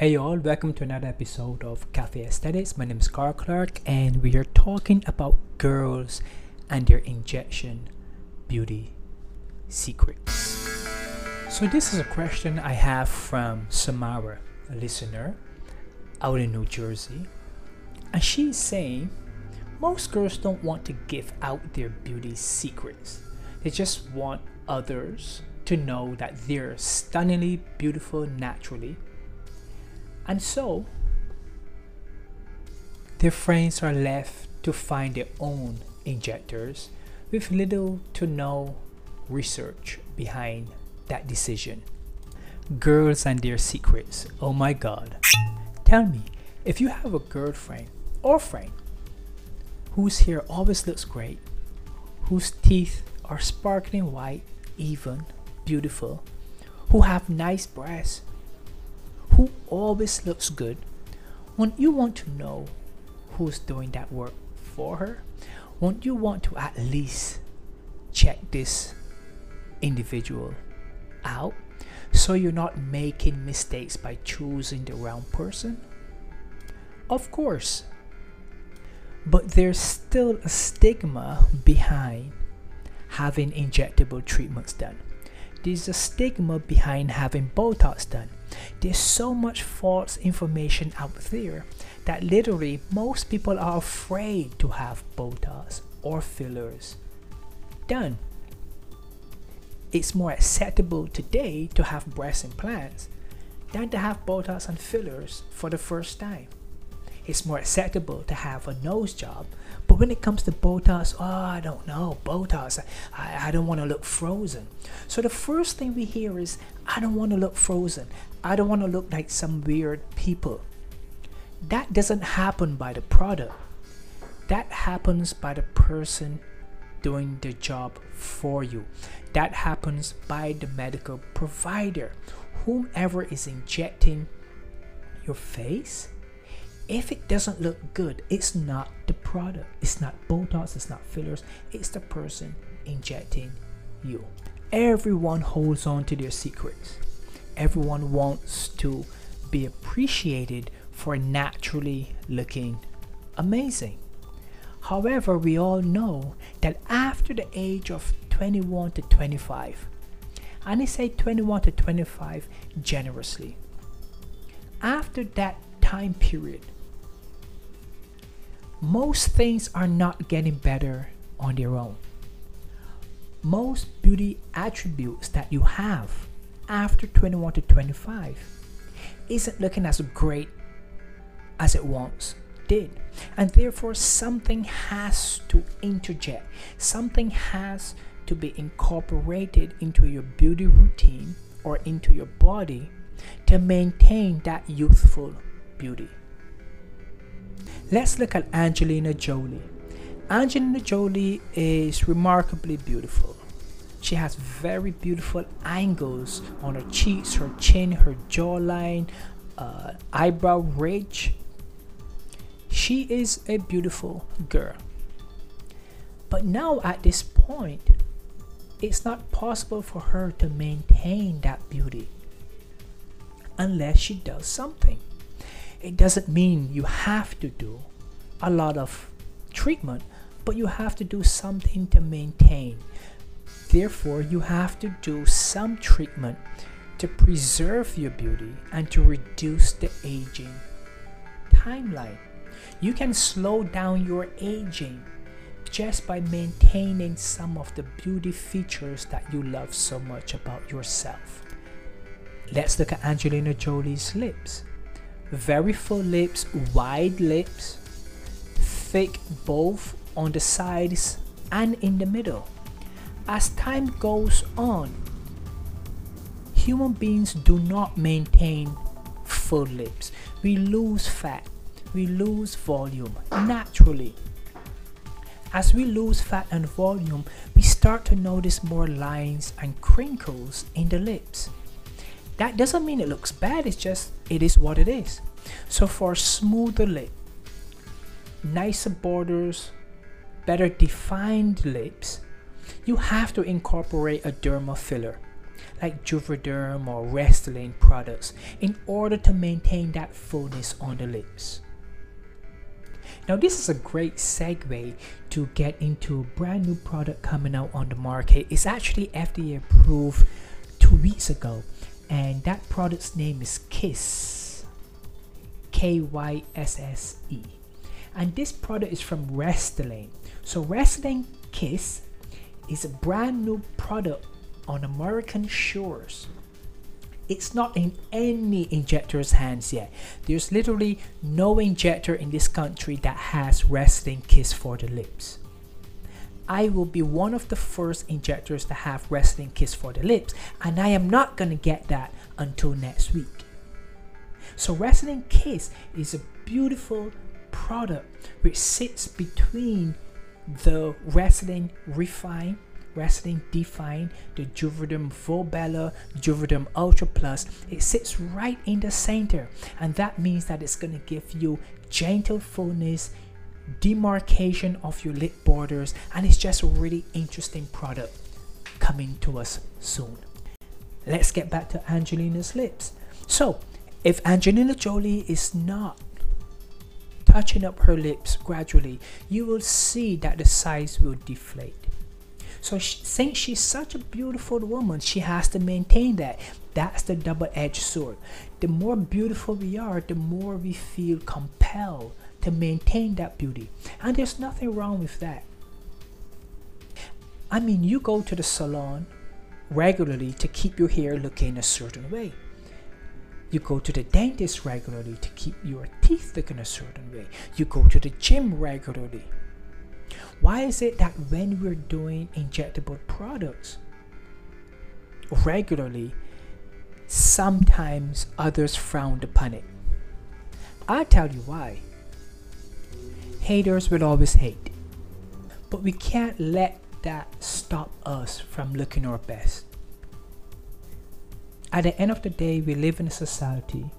Hey all, welcome to another episode of Cafe Aesthetics. My name is Carl Clark and we are talking about girls and their injection beauty secrets. So this is a question I have from Samara, a listener out in New Jersey. And she's saying most girls don't want to give out their beauty secrets. They just want others to know that they're stunningly beautiful naturally and so, their friends are left to find their own injectors with little to no research behind that decision. Girls and their secrets. Oh my god. Tell me, if you have a girlfriend or friend whose hair always looks great, whose teeth are sparkling white, even, beautiful, who have nice breasts, always looks good, won't you want to know who's doing that work for her? Won't you want to at least check this individual out so you're not making mistakes by choosing the wrong person? Of course. But there's still a stigma behind having injectable treatments done. There's a stigma behind having Botox done. There's so much false information out there that literally most people are afraid to have Botox or fillers done. It's more acceptable today to have breast implants than to have Botox and fillers for the first time it's more acceptable to have a nose job. But when it comes to Botox, oh, I don't know, Botox, I, I don't want to look frozen. So the first thing we hear is, I don't want to look frozen. I don't want to look like some weird people. That doesn't happen by the product. That happens by the person doing the job for you. That happens by the medical provider. Whomever is injecting your face if it doesn't look good, it's not the product. It's not Botox, it's not fillers, it's the person injecting you. Everyone holds on to their secrets. Everyone wants to be appreciated for naturally looking amazing. However, we all know that after the age of 21 to 25, and I say 21 to 25 generously, after that time period, most things are not getting better on their own. Most beauty attributes that you have after 21 to 25 isn't looking as great as it once did. And therefore, something has to interject, something has to be incorporated into your beauty routine or into your body to maintain that youthful beauty. Let's look at Angelina Jolie. Angelina Jolie is remarkably beautiful. She has very beautiful angles on her cheeks, her chin, her jawline, uh, eyebrow ridge. She is a beautiful girl. But now, at this point, it's not possible for her to maintain that beauty unless she does something. It doesn't mean you have to do a lot of treatment, but you have to do something to maintain. Therefore, you have to do some treatment to preserve your beauty and to reduce the aging timeline. You can slow down your aging just by maintaining some of the beauty features that you love so much about yourself. Let's look at Angelina Jolie's lips very full lips, wide lips, thick both on the sides and in the middle. As time goes on, human beings do not maintain full lips. We lose fat, we lose volume naturally. As we lose fat and volume, we start to notice more lines and crinkles in the lips. That doesn't mean it looks bad, it's just it is what it is. So for smoother lip, nicer borders, better defined lips, you have to incorporate a derma filler. like Juvederm or Restylane products in order to maintain that fullness on the lips. Now this is a great segue to get into a brand new product coming out on the market. It's actually FDA approved two weeks ago and that product's name is Kysse. K-Y-S-S-E. And this product is from Restylane. So Restylane Kysse is a brand new product on American shores. It's not in any injector's hands yet. There's literally no injector in this country that has Restylane Kysse for the lips. I will be one of the first injectors to have Restylane Kysse for the lips, and I am not gonna get that until next week. So Restylane Kysse is a beautiful product which sits between the Restylane Refine, Restylane Define, the Juvederm Volbella, Juvederm Ultra Plus. It sits right in the center, and that means that it's gonna give you gentle fullness, demarcation of your lip borders and it's just a really interesting product coming to us soon. Let's get back to Angelina's lips. So, if Angelina Jolie is not touching up her lips gradually, you will see that the size will deflate. So, since she's such a beautiful woman, she has to maintain that. That's the double edged sword. The more beautiful we are, the more we feel compelled to maintain that beauty. And there's nothing wrong with that. I mean, you go to the salon regularly to keep your hair looking a certain way. You go to the dentist regularly to keep your teeth looking a certain way. You go to the gym regularly. Why is it that when we're doing injectable products regularly, sometimes others frown upon it? I'll tell you why haters will always hate. But we can't let that stop us from looking our best. At the end of the day, we live in a society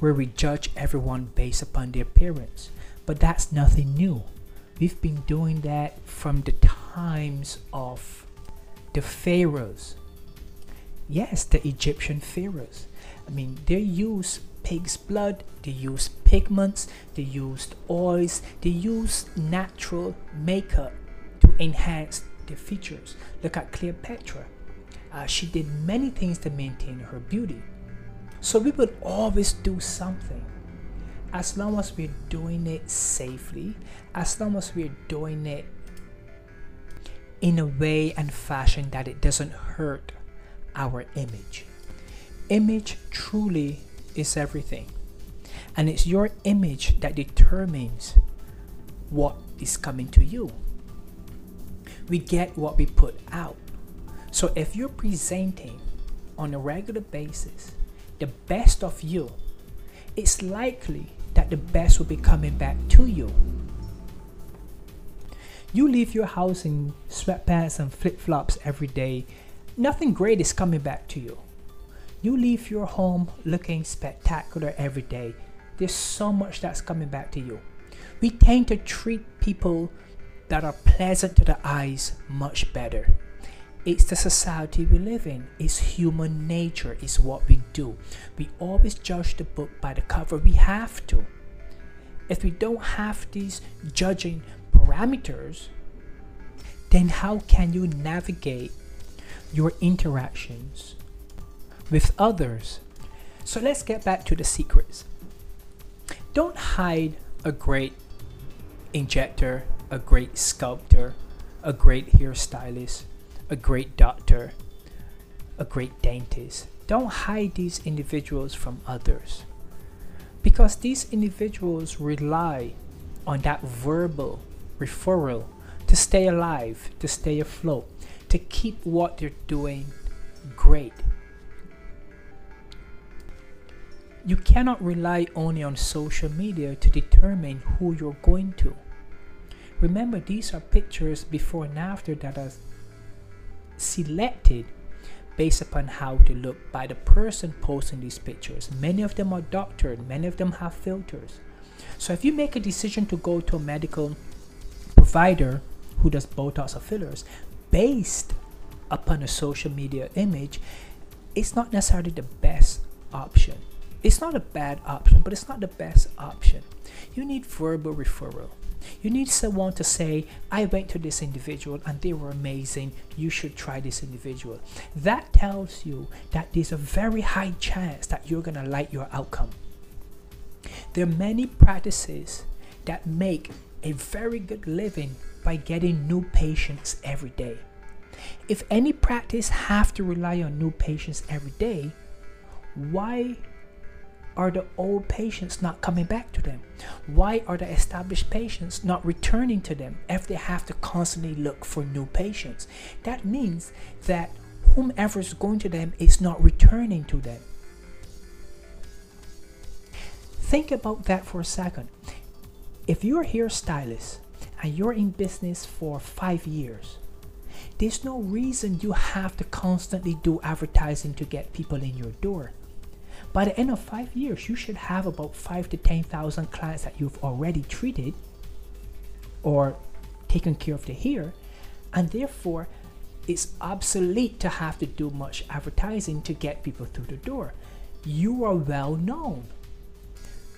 where we judge everyone based upon their appearance. But that's nothing new. We've been doing that from the times of the pharaohs. Yes, the Egyptian pharaohs. I mean, they use pig's blood, they use pigments, they used oils, they used natural makeup to enhance their features. Look at Cleopatra. Uh, she did many things to maintain her beauty. So we would always do something. As long as we're doing it safely, as long as we're doing it in a way and fashion that it doesn't hurt our image. Image truly is everything. And it's your image that determines what is coming to you. We get what we put out. So if you're presenting on a regular basis the best of you, it's likely that the best will be coming back to you. You leave your house in sweatpants and flip flops every day, nothing great is coming back to you. You leave your home looking spectacular every day. There's so much that's coming back to you. We tend to treat people that are pleasant to the eyes much better. It's the society we live in. It's human nature. It's what we do. We always judge the book by the cover. We have to. If we don't have these judging parameters, then how can you navigate your interactions with others. So let's get back to the secrets. Don't hide a great injector, a great sculptor, a great hairstylist, a great doctor, a great dentist. Don't hide these individuals from others. Because these individuals rely on that verbal referral to stay alive, to stay afloat, to keep what they're doing great You cannot rely only on social media to determine who you're going to. Remember, these are pictures before and after that are selected based upon how they look by the person posting these pictures. Many of them are doctored, many of them have filters. So if you make a decision to go to a medical provider who does Botox or fillers based upon a social media image, it's not necessarily the best option. It's not a bad option, but it's not the best option. You need verbal referral. You need someone to say, I went to this individual and they were amazing. You should try this individual. That tells you that there's a very high chance that you're going to like your outcome. There are many practices that make a very good living by getting new patients every day. If any practice have to rely on new patients every day, why are the old patients not coming back to them? Why are the established patients not returning to them if they have to constantly look for new patients? That means that whomever is going to them is not returning to them. Think about that for a second. If you're a hairstylist and you're in business for five years, there's no reason you have to constantly do advertising to get people in your door. By the end of five years, you should have about five to 10,000 clients that you've already treated or taken care of the hair. And therefore, it's obsolete to have to do much advertising to get people through the door. You are well known.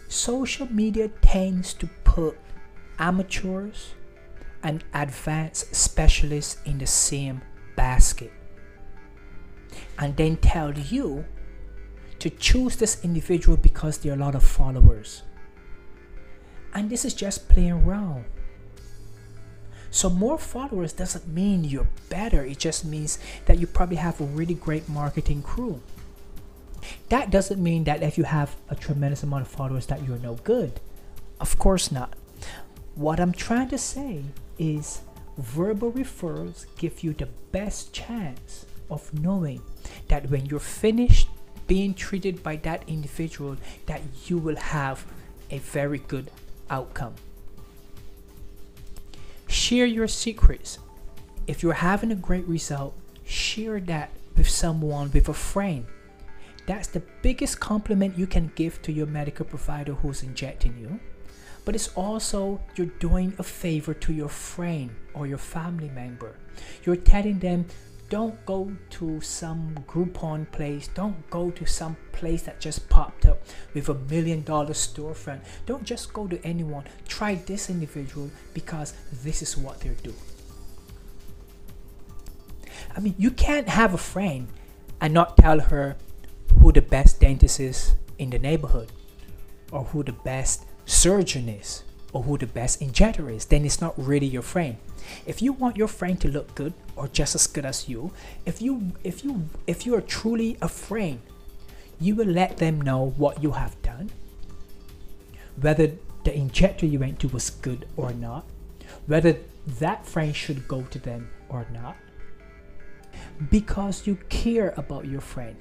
Social media tends to put amateurs and advanced specialists in the same basket and then tell you to choose this individual because there are a lot of followers. And this is just playing around. So, more followers doesn't mean you're better, it just means that you probably have a really great marketing crew. That doesn't mean that if you have a tremendous amount of followers that you're no good. Of course not. What I'm trying to say is verbal referrals give you the best chance of knowing that when you're finished being treated by that individual that you will have a very good outcome. Share your secrets. If you're having a great result, share that with someone, with a friend. That's the biggest compliment you can give to your medical provider who's injecting you. But it's also you're doing a favor to your friend or your family member. You're telling them don't go to some Groupon place. Don't go to some place that just popped up with a million dollar storefront. Don't just go to anyone. Try this individual because this is what they're doing. I mean, you can't have a friend and not tell her who the best dentist is in the neighborhood or who the best surgeon is or who the best injector is. Then it's not really your friend. If you want your friend to look good or just as good as you, if you if you if you are truly a friend, you will let them know what you have done, whether the injector you went to was good or not, whether that friend should go to them or not. Because you care about your friend.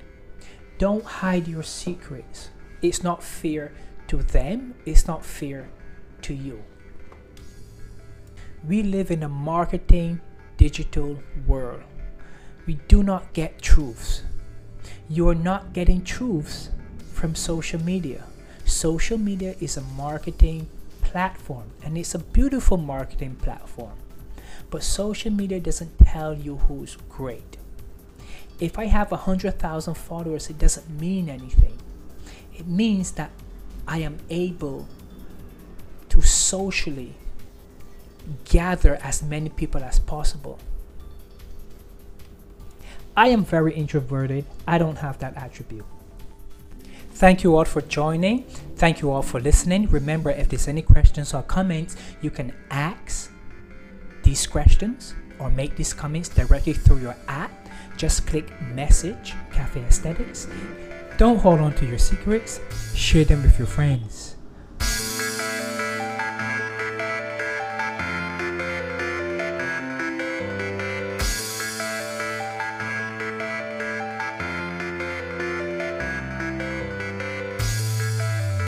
Don't hide your secrets. It's not fair to them, it's not fair to you. We live in a marketing digital world. We do not get truths. You are not getting truths from social media. Social media is a marketing platform and it's a beautiful marketing platform. But social media doesn't tell you who's great. If I have a hundred thousand followers, it doesn't mean anything. It means that I am able to socially gather as many people as possible. I am very introverted. I don't have that attribute. Thank you all for joining. Thank you all for listening. Remember, if there's any questions or comments, you can ask these questions or make these comments directly through your app. Just click message Cafe Aesthetics. Don't hold on to your secrets, share them with your friends.